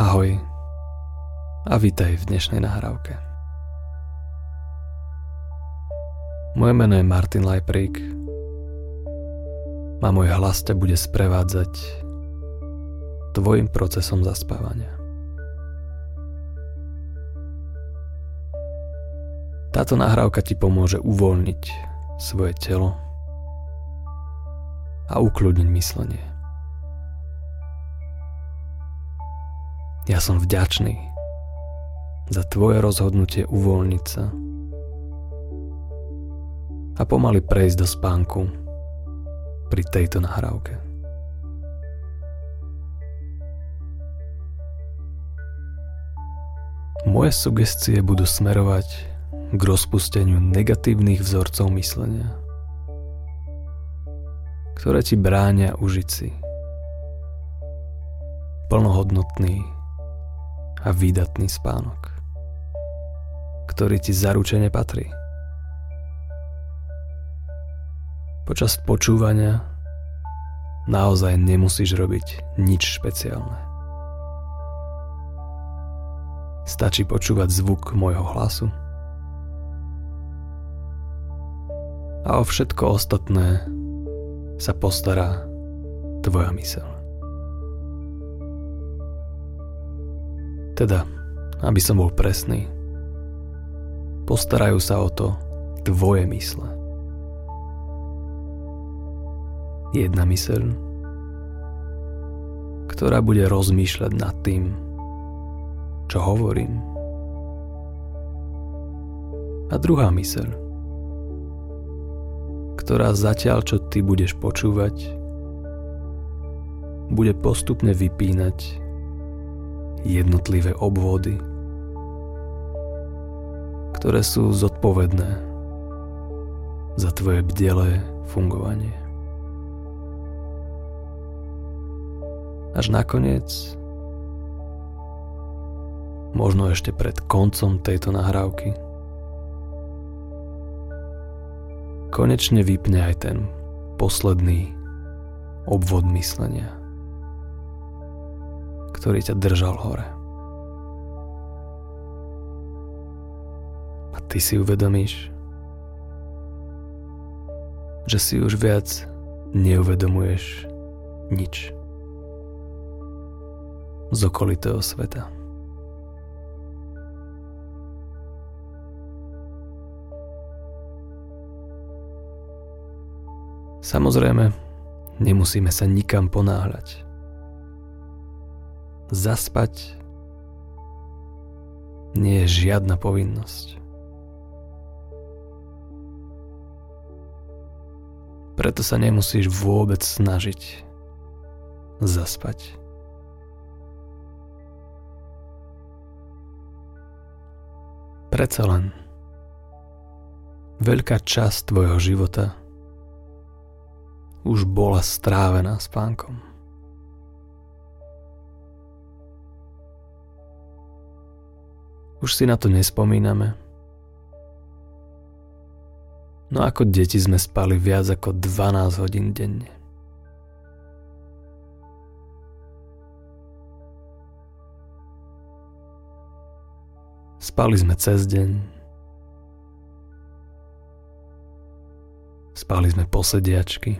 Ahoj a vítaj v dnešnej nahrávke. Moje meno je Martin Lajprík a môj hlas ťa bude sprevádzať tvojim procesom zaspávania. Táto nahrávka ti pomôže uvoľniť svoje telo a ukludniť myslenie. Ja som vďačný za tvoje rozhodnutie uvoľniť sa a pomaly prejsť do spánku pri tejto nahrávke. Moje sugestie budú smerovať k rozpusteniu negatívnych vzorcov myslenia, ktoré ti bránia užiť si plnohodnotný a výdatný spánok, ktorý ti zaručene patrí. Počas počúvania naozaj nemusíš robiť nič špeciálne. Stačí počúvať zvuk môjho hlasu a o všetko ostatné sa postará tvoja myseľ. Teda, aby som bol presný, postarajú sa o to tvoje mysle. Jedna myseľ, ktorá bude rozmýšľať nad tým, čo hovorím. A druhá myseľ, ktorá zatiaľ, čo ty budeš počúvať, bude postupne vypínať jednotlivé obvody, ktoré sú zodpovedné za tvoje bdelé fungovanie. Až nakoniec, možno ešte pred koncom tejto nahrávky, konečne vypne aj ten posledný obvod myslenia ktorý ťa držal hore. A ty si uvedomíš, že si už viac neuvedomuješ nič z okolitého sveta. Samozrejme, nemusíme sa nikam ponáhľať zaspať nie je žiadna povinnosť. Preto sa nemusíš vôbec snažiť zaspať. Predsa len veľká časť tvojho života už bola strávená spánkom. Už si na to nespomíname. No ako deti sme spali viac ako 12 hodín denne. Spali sme cez deň. Spali sme posediačky.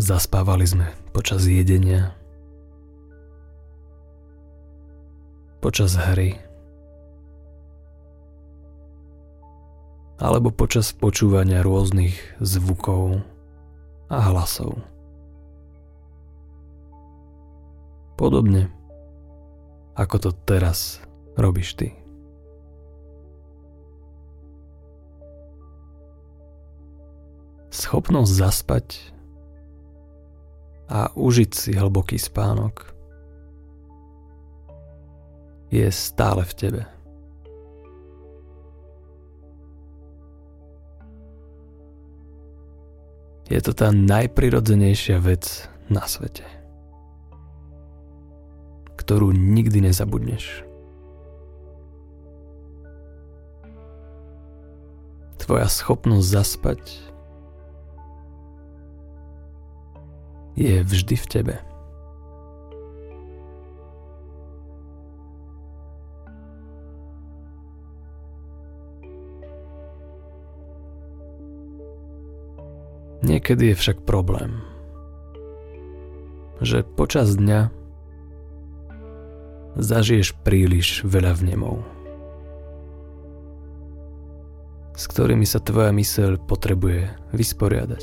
Zaspávali sme počas jedenia. Počas hry alebo počas počúvania rôznych zvukov a hlasov. Podobne ako to teraz robíš ty. Schopnosť zaspať a užiť si hlboký spánok – je stále v tebe. Je to tá najprirodzenejšia vec na svete, ktorú nikdy nezabudneš. Tvoja schopnosť zaspať je vždy v tebe. Niekedy je však problém, že počas dňa zažiješ príliš veľa vnemov, s ktorými sa tvoja myseľ potrebuje vysporiadať.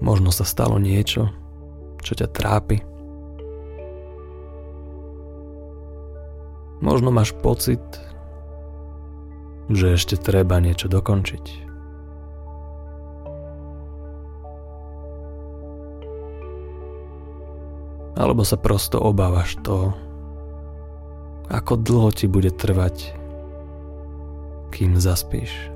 Možno sa stalo niečo, čo ťa trápi. Možno máš pocit, že ešte treba niečo dokončiť. Alebo sa prosto obávaš toho, ako dlho ti bude trvať, kým zaspíš.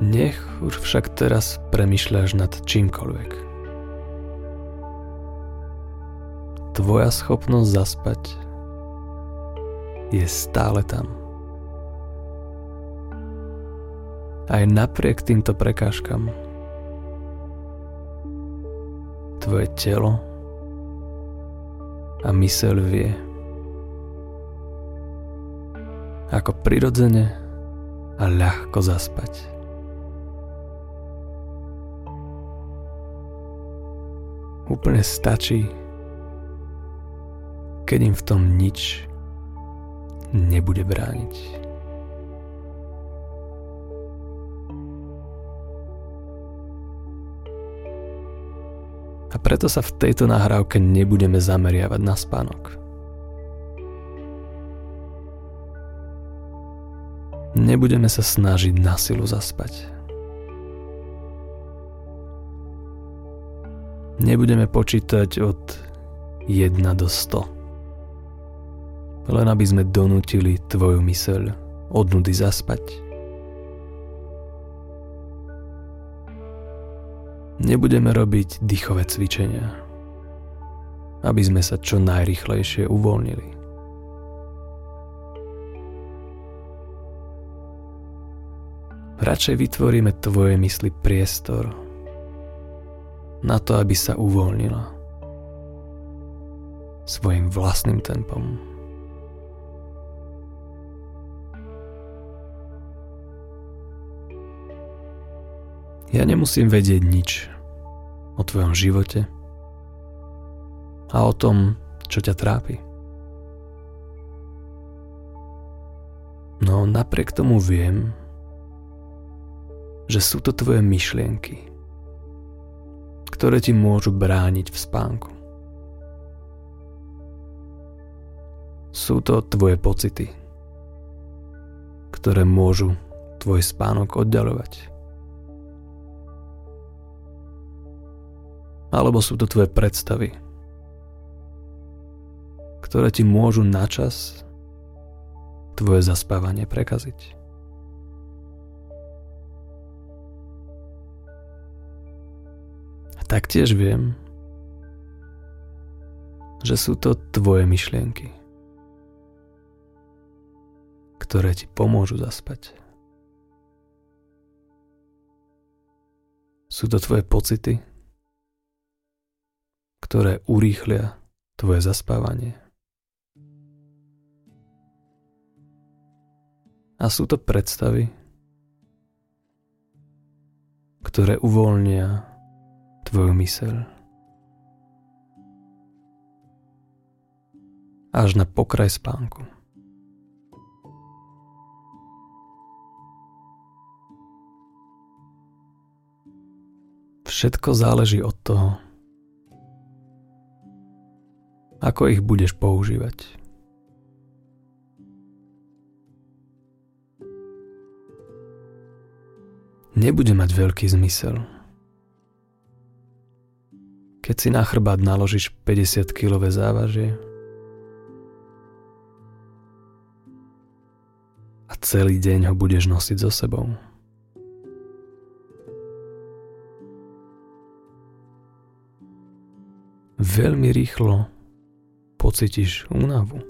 Nech už však teraz premyšľaš nad čímkoľvek. Tvoja schopnosť zaspať je stále tam. aj napriek týmto prekážkam. Tvoje telo a myseľ vie, ako prirodzene a ľahko zaspať. Úplne stačí, keď im v tom nič nebude brániť. A preto sa v tejto nahrávke nebudeme zameriavať na spánok. Nebudeme sa snažiť na silu zaspať. Nebudeme počítať od 1 do 100. Len aby sme donútili tvoju myseľ od nudy zaspať. Nebudeme robiť dýchové cvičenia, aby sme sa čo najrychlejšie uvoľnili. Radšej vytvoríme tvoje mysli priestor na to, aby sa uvoľnila svojim vlastným tempom. Ja nemusím vedieť nič o tvojom živote a o tom, čo ťa trápi. No napriek tomu viem, že sú to tvoje myšlienky, ktoré ti môžu brániť v spánku. Sú to tvoje pocity, ktoré môžu tvoj spánok oddalovať. Alebo sú to tvoje predstavy, ktoré ti môžu načas tvoje zaspávanie prekaziť. Taktiež viem, že sú to tvoje myšlienky, ktoré ti pomôžu zaspať. Sú to tvoje pocity, ktoré urýchlia tvoje zaspávanie. A sú to predstavy, ktoré uvoľnia tvoju myseľ. Až na pokraj spánku. Všetko záleží od toho, ako ich budeš používať. Nebude mať veľký zmysel. Keď si na chrbát naložíš 50-kilové závažie a celý deň ho budeš nosiť so sebou. Veľmi rýchlo pocítiš únavu.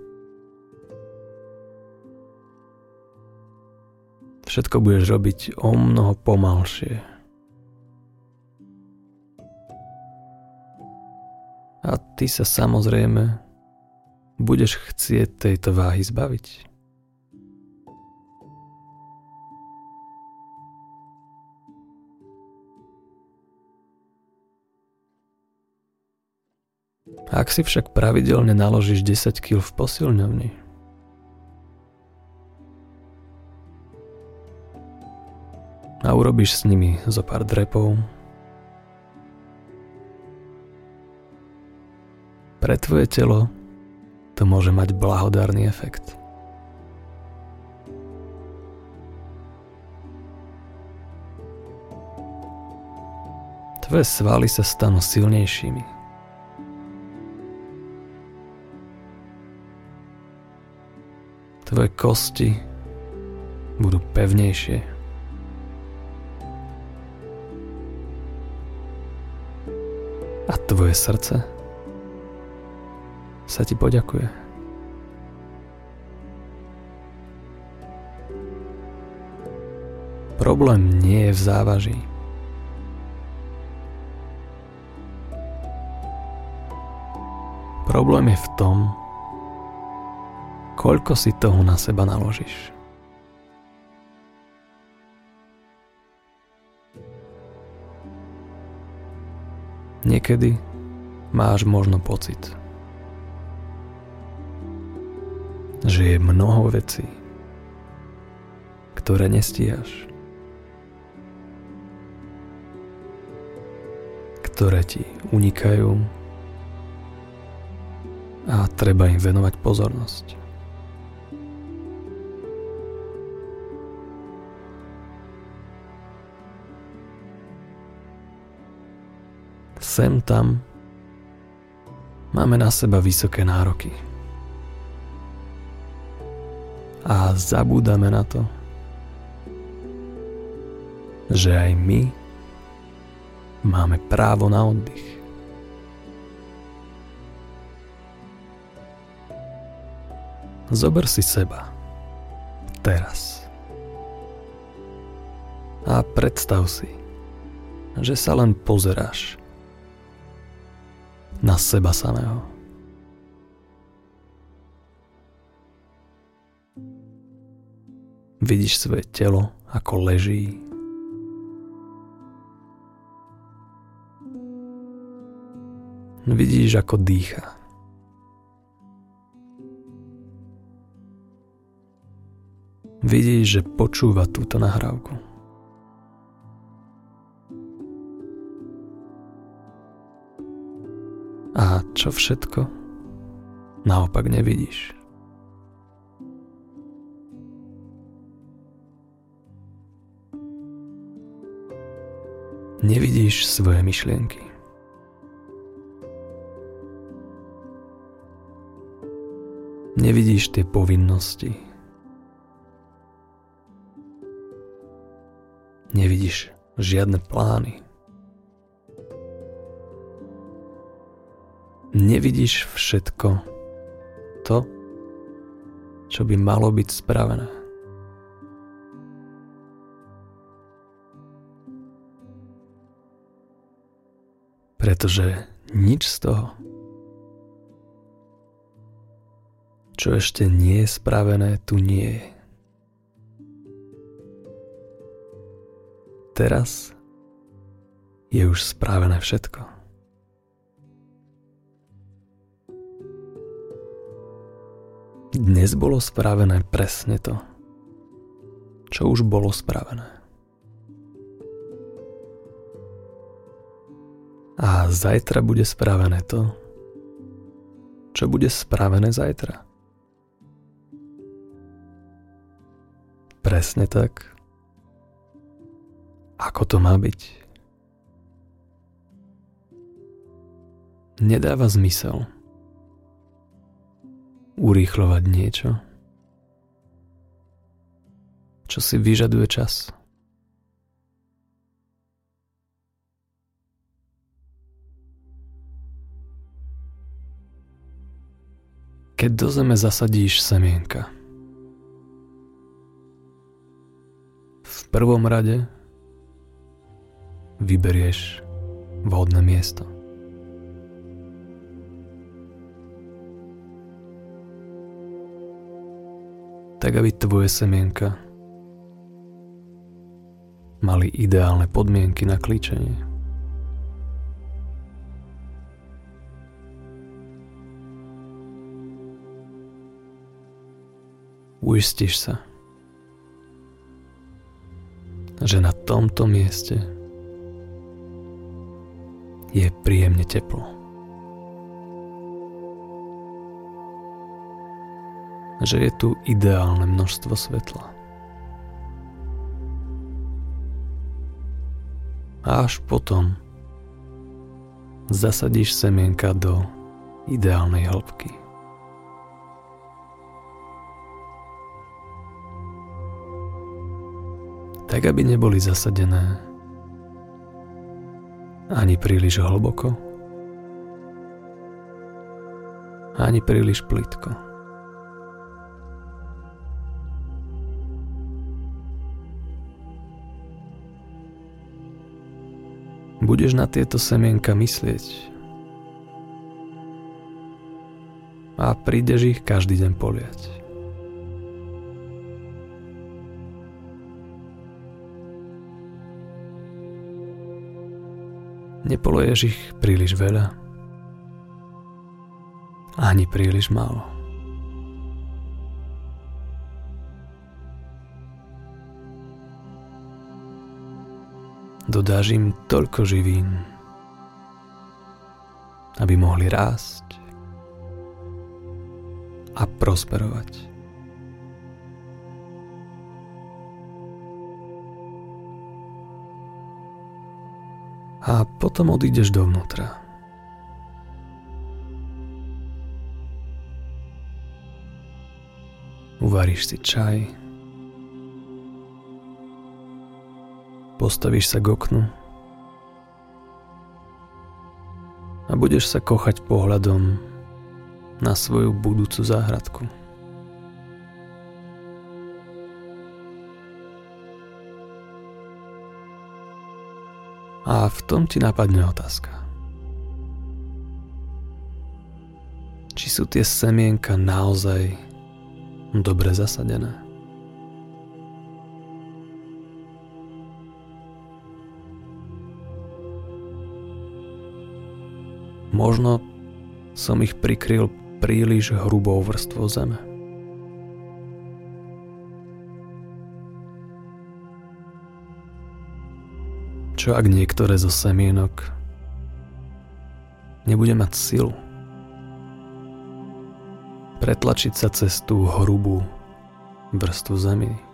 Všetko budeš robiť o mnoho pomalšie. A ty sa samozrejme budeš chcieť tejto váhy zbaviť. Ak si však pravidelne naložíš 10 kg v posilňovni, a urobíš s nimi zo pár drepov, pre tvoje telo to môže mať blahodárny efekt. Tvoje svaly sa stanú silnejšími. Tvoje kosti budú pevnejšie. A tvoje srdce sa ti poďakuje. Problém nie je v závaží. Problém je v tom, koľko si toho na seba naložíš. Niekedy máš možno pocit, že je mnoho vecí, ktoré nestíhaš, ktoré ti unikajú a treba im venovať pozornosť. Sem tam máme na seba vysoké nároky. A zabúdame na to, že aj my máme právo na oddych. Zober si seba teraz a predstav si, že sa len pozeráš na seba samého. Vidíš svoje telo, ako leží. Vidíš, ako dýcha. Vidíš, že počúva túto nahrávku. A čo všetko naopak nevidíš. Nevidíš svoje myšlienky. Nevidíš tie povinnosti. Nevidíš žiadne plány. Nevidíš všetko to, čo by malo byť spravené. Pretože nič z toho, čo ešte nie je spravené, tu nie je. Teraz je už spravené všetko. Dnes bolo spravené presne to, čo už bolo spravené. A zajtra bude spravené to, čo bude spravené zajtra. Presne tak, ako to má byť. Nedáva zmysel urýchlovať niečo, čo si vyžaduje čas. keď do zeme zasadíš semienka. V prvom rade vyberieš vhodné miesto. Tak, aby tvoje semienka mali ideálne podmienky na klíčenie. uistíš sa, že na tomto mieste je príjemne teplo. Že je tu ideálne množstvo svetla. A až potom zasadíš semienka do ideálnej hĺbky. tak aby neboli zasadené ani príliš hlboko, ani príliš plitko. Budeš na tieto semienka myslieť a prídeš ich každý deň poliať. Nepoluješ ich príliš veľa, ani príliš málo. Dodáš im toľko živín, aby mohli rásť a prosperovať. a potom odídeš dovnútra. Uvaríš si čaj, postavíš sa k oknu a budeš sa kochať pohľadom na svoju budúcu záhradku. A v tom ti napadne otázka. Či sú tie semienka naozaj dobre zasadené? Možno som ich prikryl príliš hrubou vrstvou zeme. Čo ak niektoré zo semienok nebude mať silu pretlačiť sa cez tú hrubú vrstvu zemi?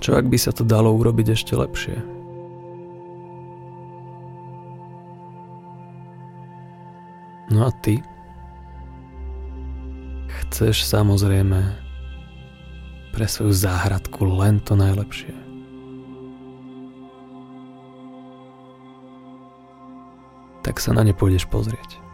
Čo ak by sa to dalo urobiť ešte lepšie? No a ty? Chceš samozrejme pre svoju záhradku len to najlepšie. Tak sa na ne pôjdeš pozrieť.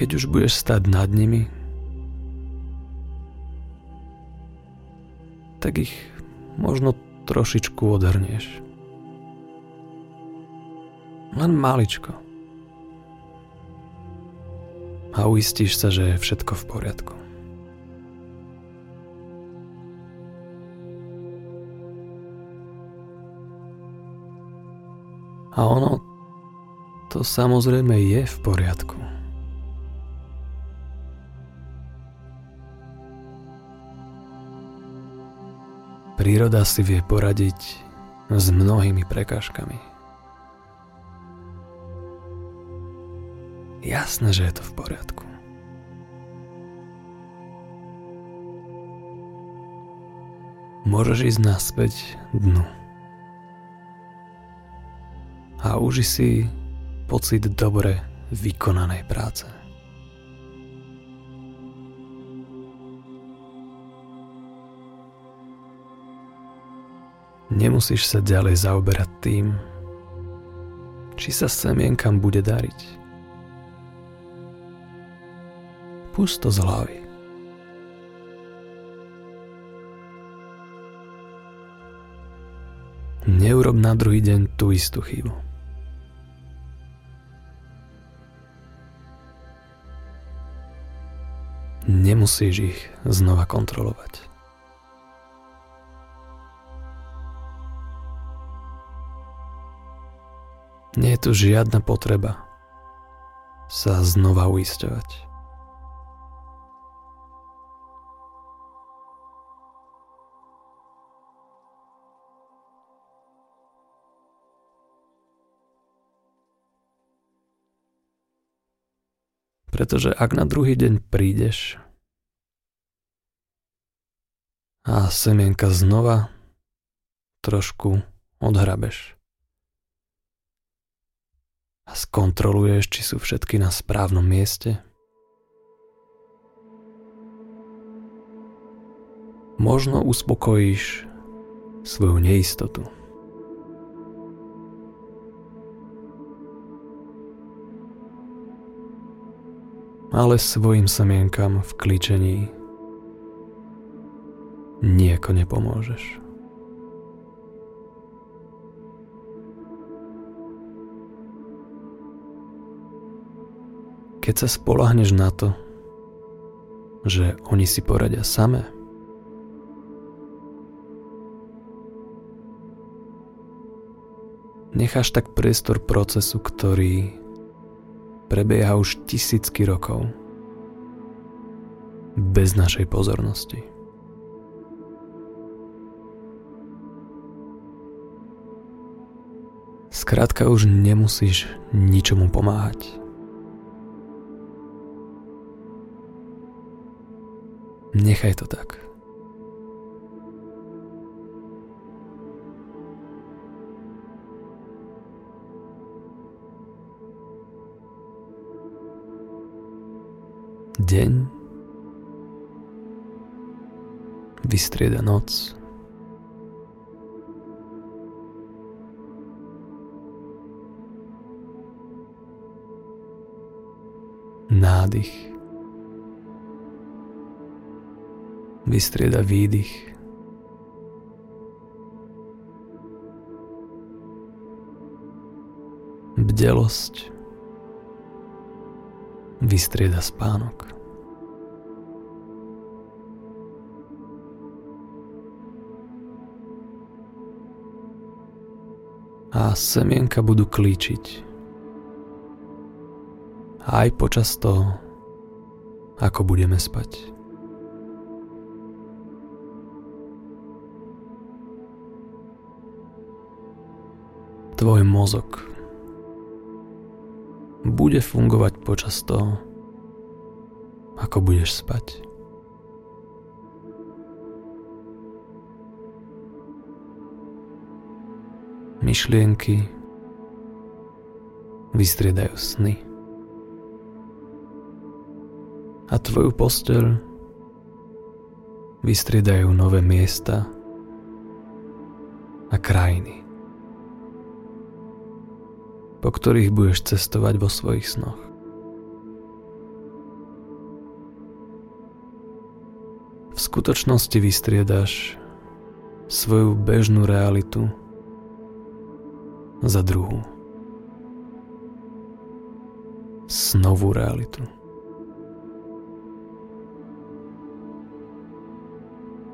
Keď už budeš stať nad nimi, tak ich možno trošičku odhrnieš. Len maličko. A uistíš sa, že je všetko v poriadku. A ono to samozrejme je v poriadku. Príroda si vie poradiť s mnohými prekážkami. Jasné, že je to v poriadku. Môžeš ísť naspäť dnu. A uži si pocit dobre vykonanej práce. Nemusíš sa ďalej zaoberať tým, či sa semienkam bude dariť. Pusto z hlavy. Neurob na druhý deň tú istú chybu. Nemusíš ich znova kontrolovať. Tu žiadna potreba sa znova uisťovať. Pretože ak na druhý deň prídeš a semienka znova trošku odhrabeš, a skontroluješ, či sú všetky na správnom mieste? Možno uspokojíš svoju neistotu. Ale svojim semienkam v klíčení nieko nepomôžeš. Keď sa spolahneš na to, že oni si poradia samé, necháš tak priestor procesu, ktorý prebieha už tisícky rokov bez našej pozornosti. Skrátka už nemusíš ničomu pomáhať. Nechaj to tak. Deň vystrieda noc. Nádych vystrieda výdych. Bdelosť vystrieda spánok. A semienka budú klíčiť. Aj počas toho, ako budeme spať. Tvoj mozog bude fungovať počas toho, ako budeš spať. Myšlienky vystriedajú sny. A tvoju posteľ vystriedajú nové miesta a krajiny po ktorých budeš cestovať vo svojich snoch. V skutočnosti vystriedaš svoju bežnú realitu za druhú. Snovú realitu.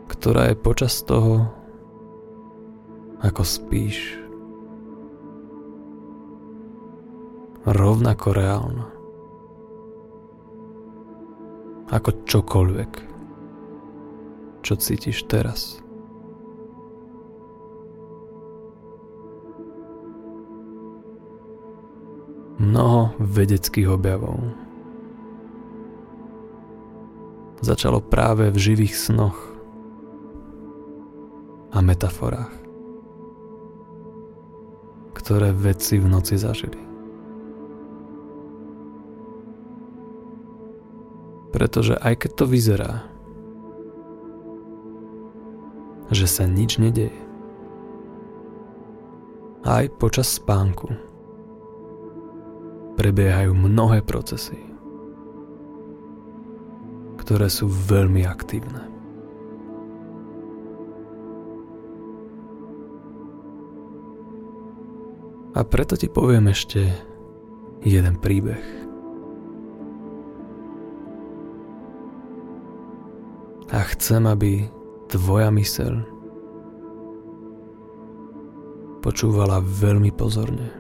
Ktorá je počas toho, ako spíš, rovnako reálna. Ako čokoľvek, čo cítiš teraz. Mnoho vedeckých objavov začalo práve v živých snoch a metaforách, ktoré vedci v noci zažili. Pretože aj keď to vyzerá, že sa nič nedeje, aj počas spánku prebiehajú mnohé procesy, ktoré sú veľmi aktívne. A preto ti poviem ešte jeden príbeh. A chcem, aby tvoja myseľ počúvala veľmi pozorne.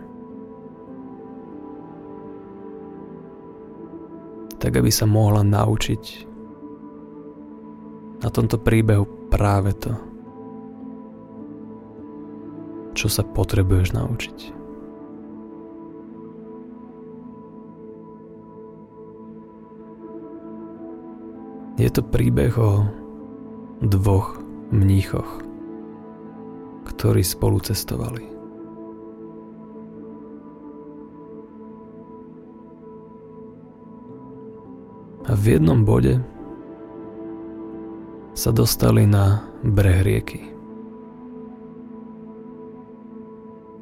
Tak, aby sa mohla naučiť na tomto príbehu práve to, čo sa potrebuješ naučiť. Je to príbeh o dvoch mníchoch, ktorí spolu cestovali. A v jednom bode sa dostali na breh rieky,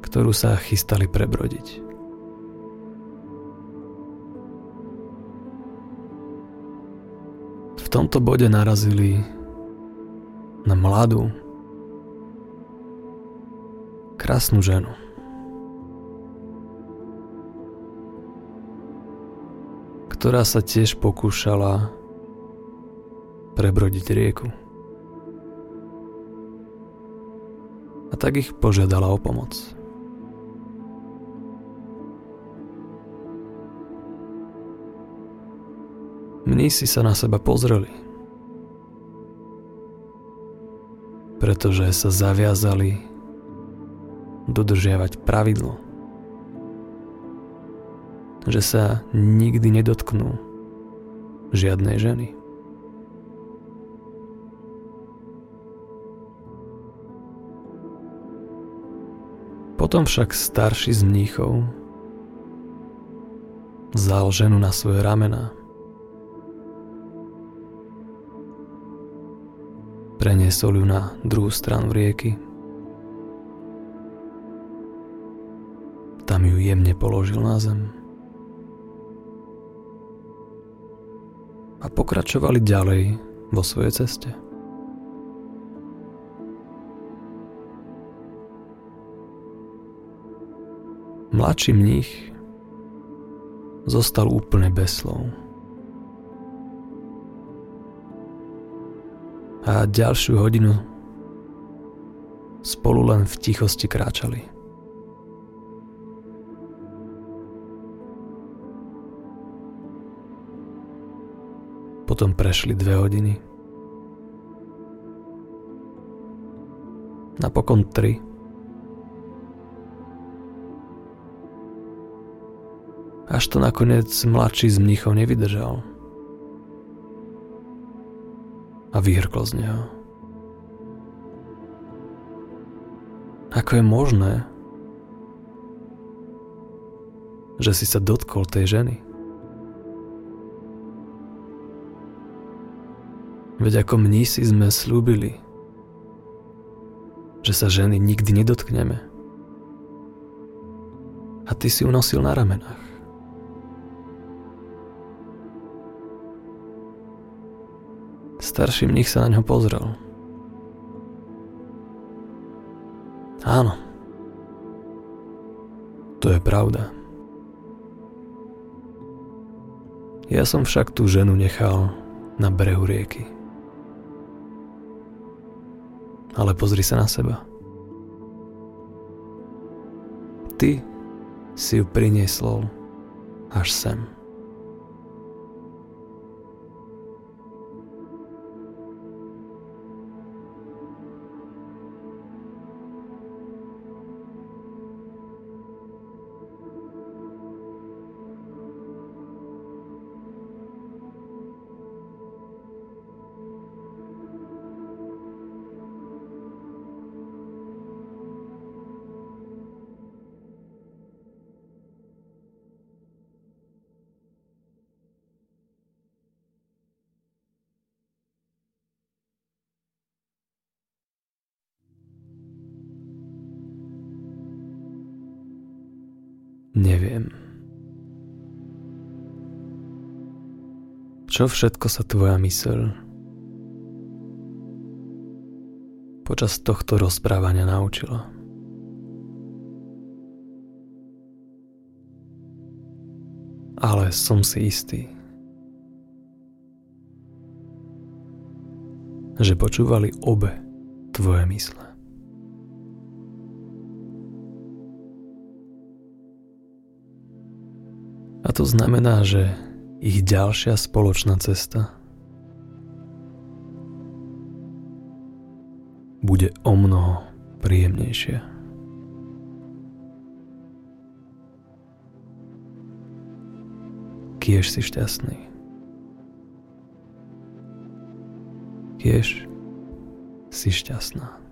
ktorú sa chystali prebrodiť. Tomto bode narazili na mladú, krásnu ženu. ktorá sa tiež pokúšala prebrodiť rieku. A tak ich požiadala o pomoc. Mnísi sa na seba pozreli, pretože sa zaviazali dodržiavať pravidlo, že sa nikdy nedotknú žiadnej ženy. Potom však starší z mníchov vzal ženu na svoje ramená Preniesol ju na druhú stranu rieky. Tam ju jemne položil na zem. A pokračovali ďalej vo svojej ceste. Mladší mních zostal úplne bez slov. A ďalšiu hodinu spolu len v tichosti kráčali. Potom prešli dve hodiny. Napokon tri. Až to nakoniec mladší z mnichov nevydržal a vyhrklo z neho. Ako je možné, že si sa dotkol tej ženy? Veď ako mnísi sme slúbili, že sa ženy nikdy nedotkneme. A ty si ju nosil na ramenách. Starší mních sa na ňo pozrel. Áno. To je pravda. Ja som však tú ženu nechal na brehu rieky. Ale pozri sa na seba. Ty si ju priniesol až sem. Čo všetko sa tvoja myseľ počas tohto rozprávania naučila? Ale som si istý, že počúvali obe tvoje mysle. A to znamená, že ich ďalšia spoločná cesta bude o mnoho príjemnejšia. Kiež si šťastný. Kiež si šťastná.